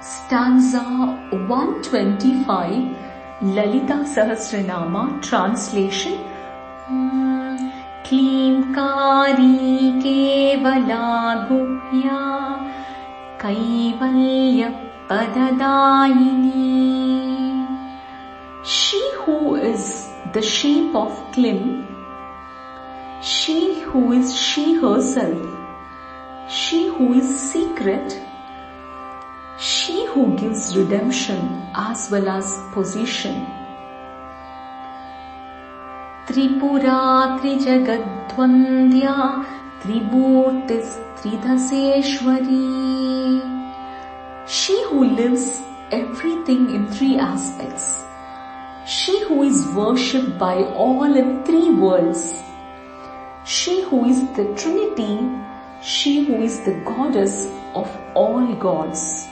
stanza 125 Lalita Sahasranama translation क्लीङ्कारी Kewla गुह्या कैवल्यपददायिनी She who is the shape of Klim, she who is she herself, she who is secret, she who gives redemption as well as possession. Tripura Trijagadvandya Trimurtis Tridhaseshwari. She who lives everything in three aspects. She who is worshipped by all in three worlds. She who is the Trinity. She who is the goddess of all gods.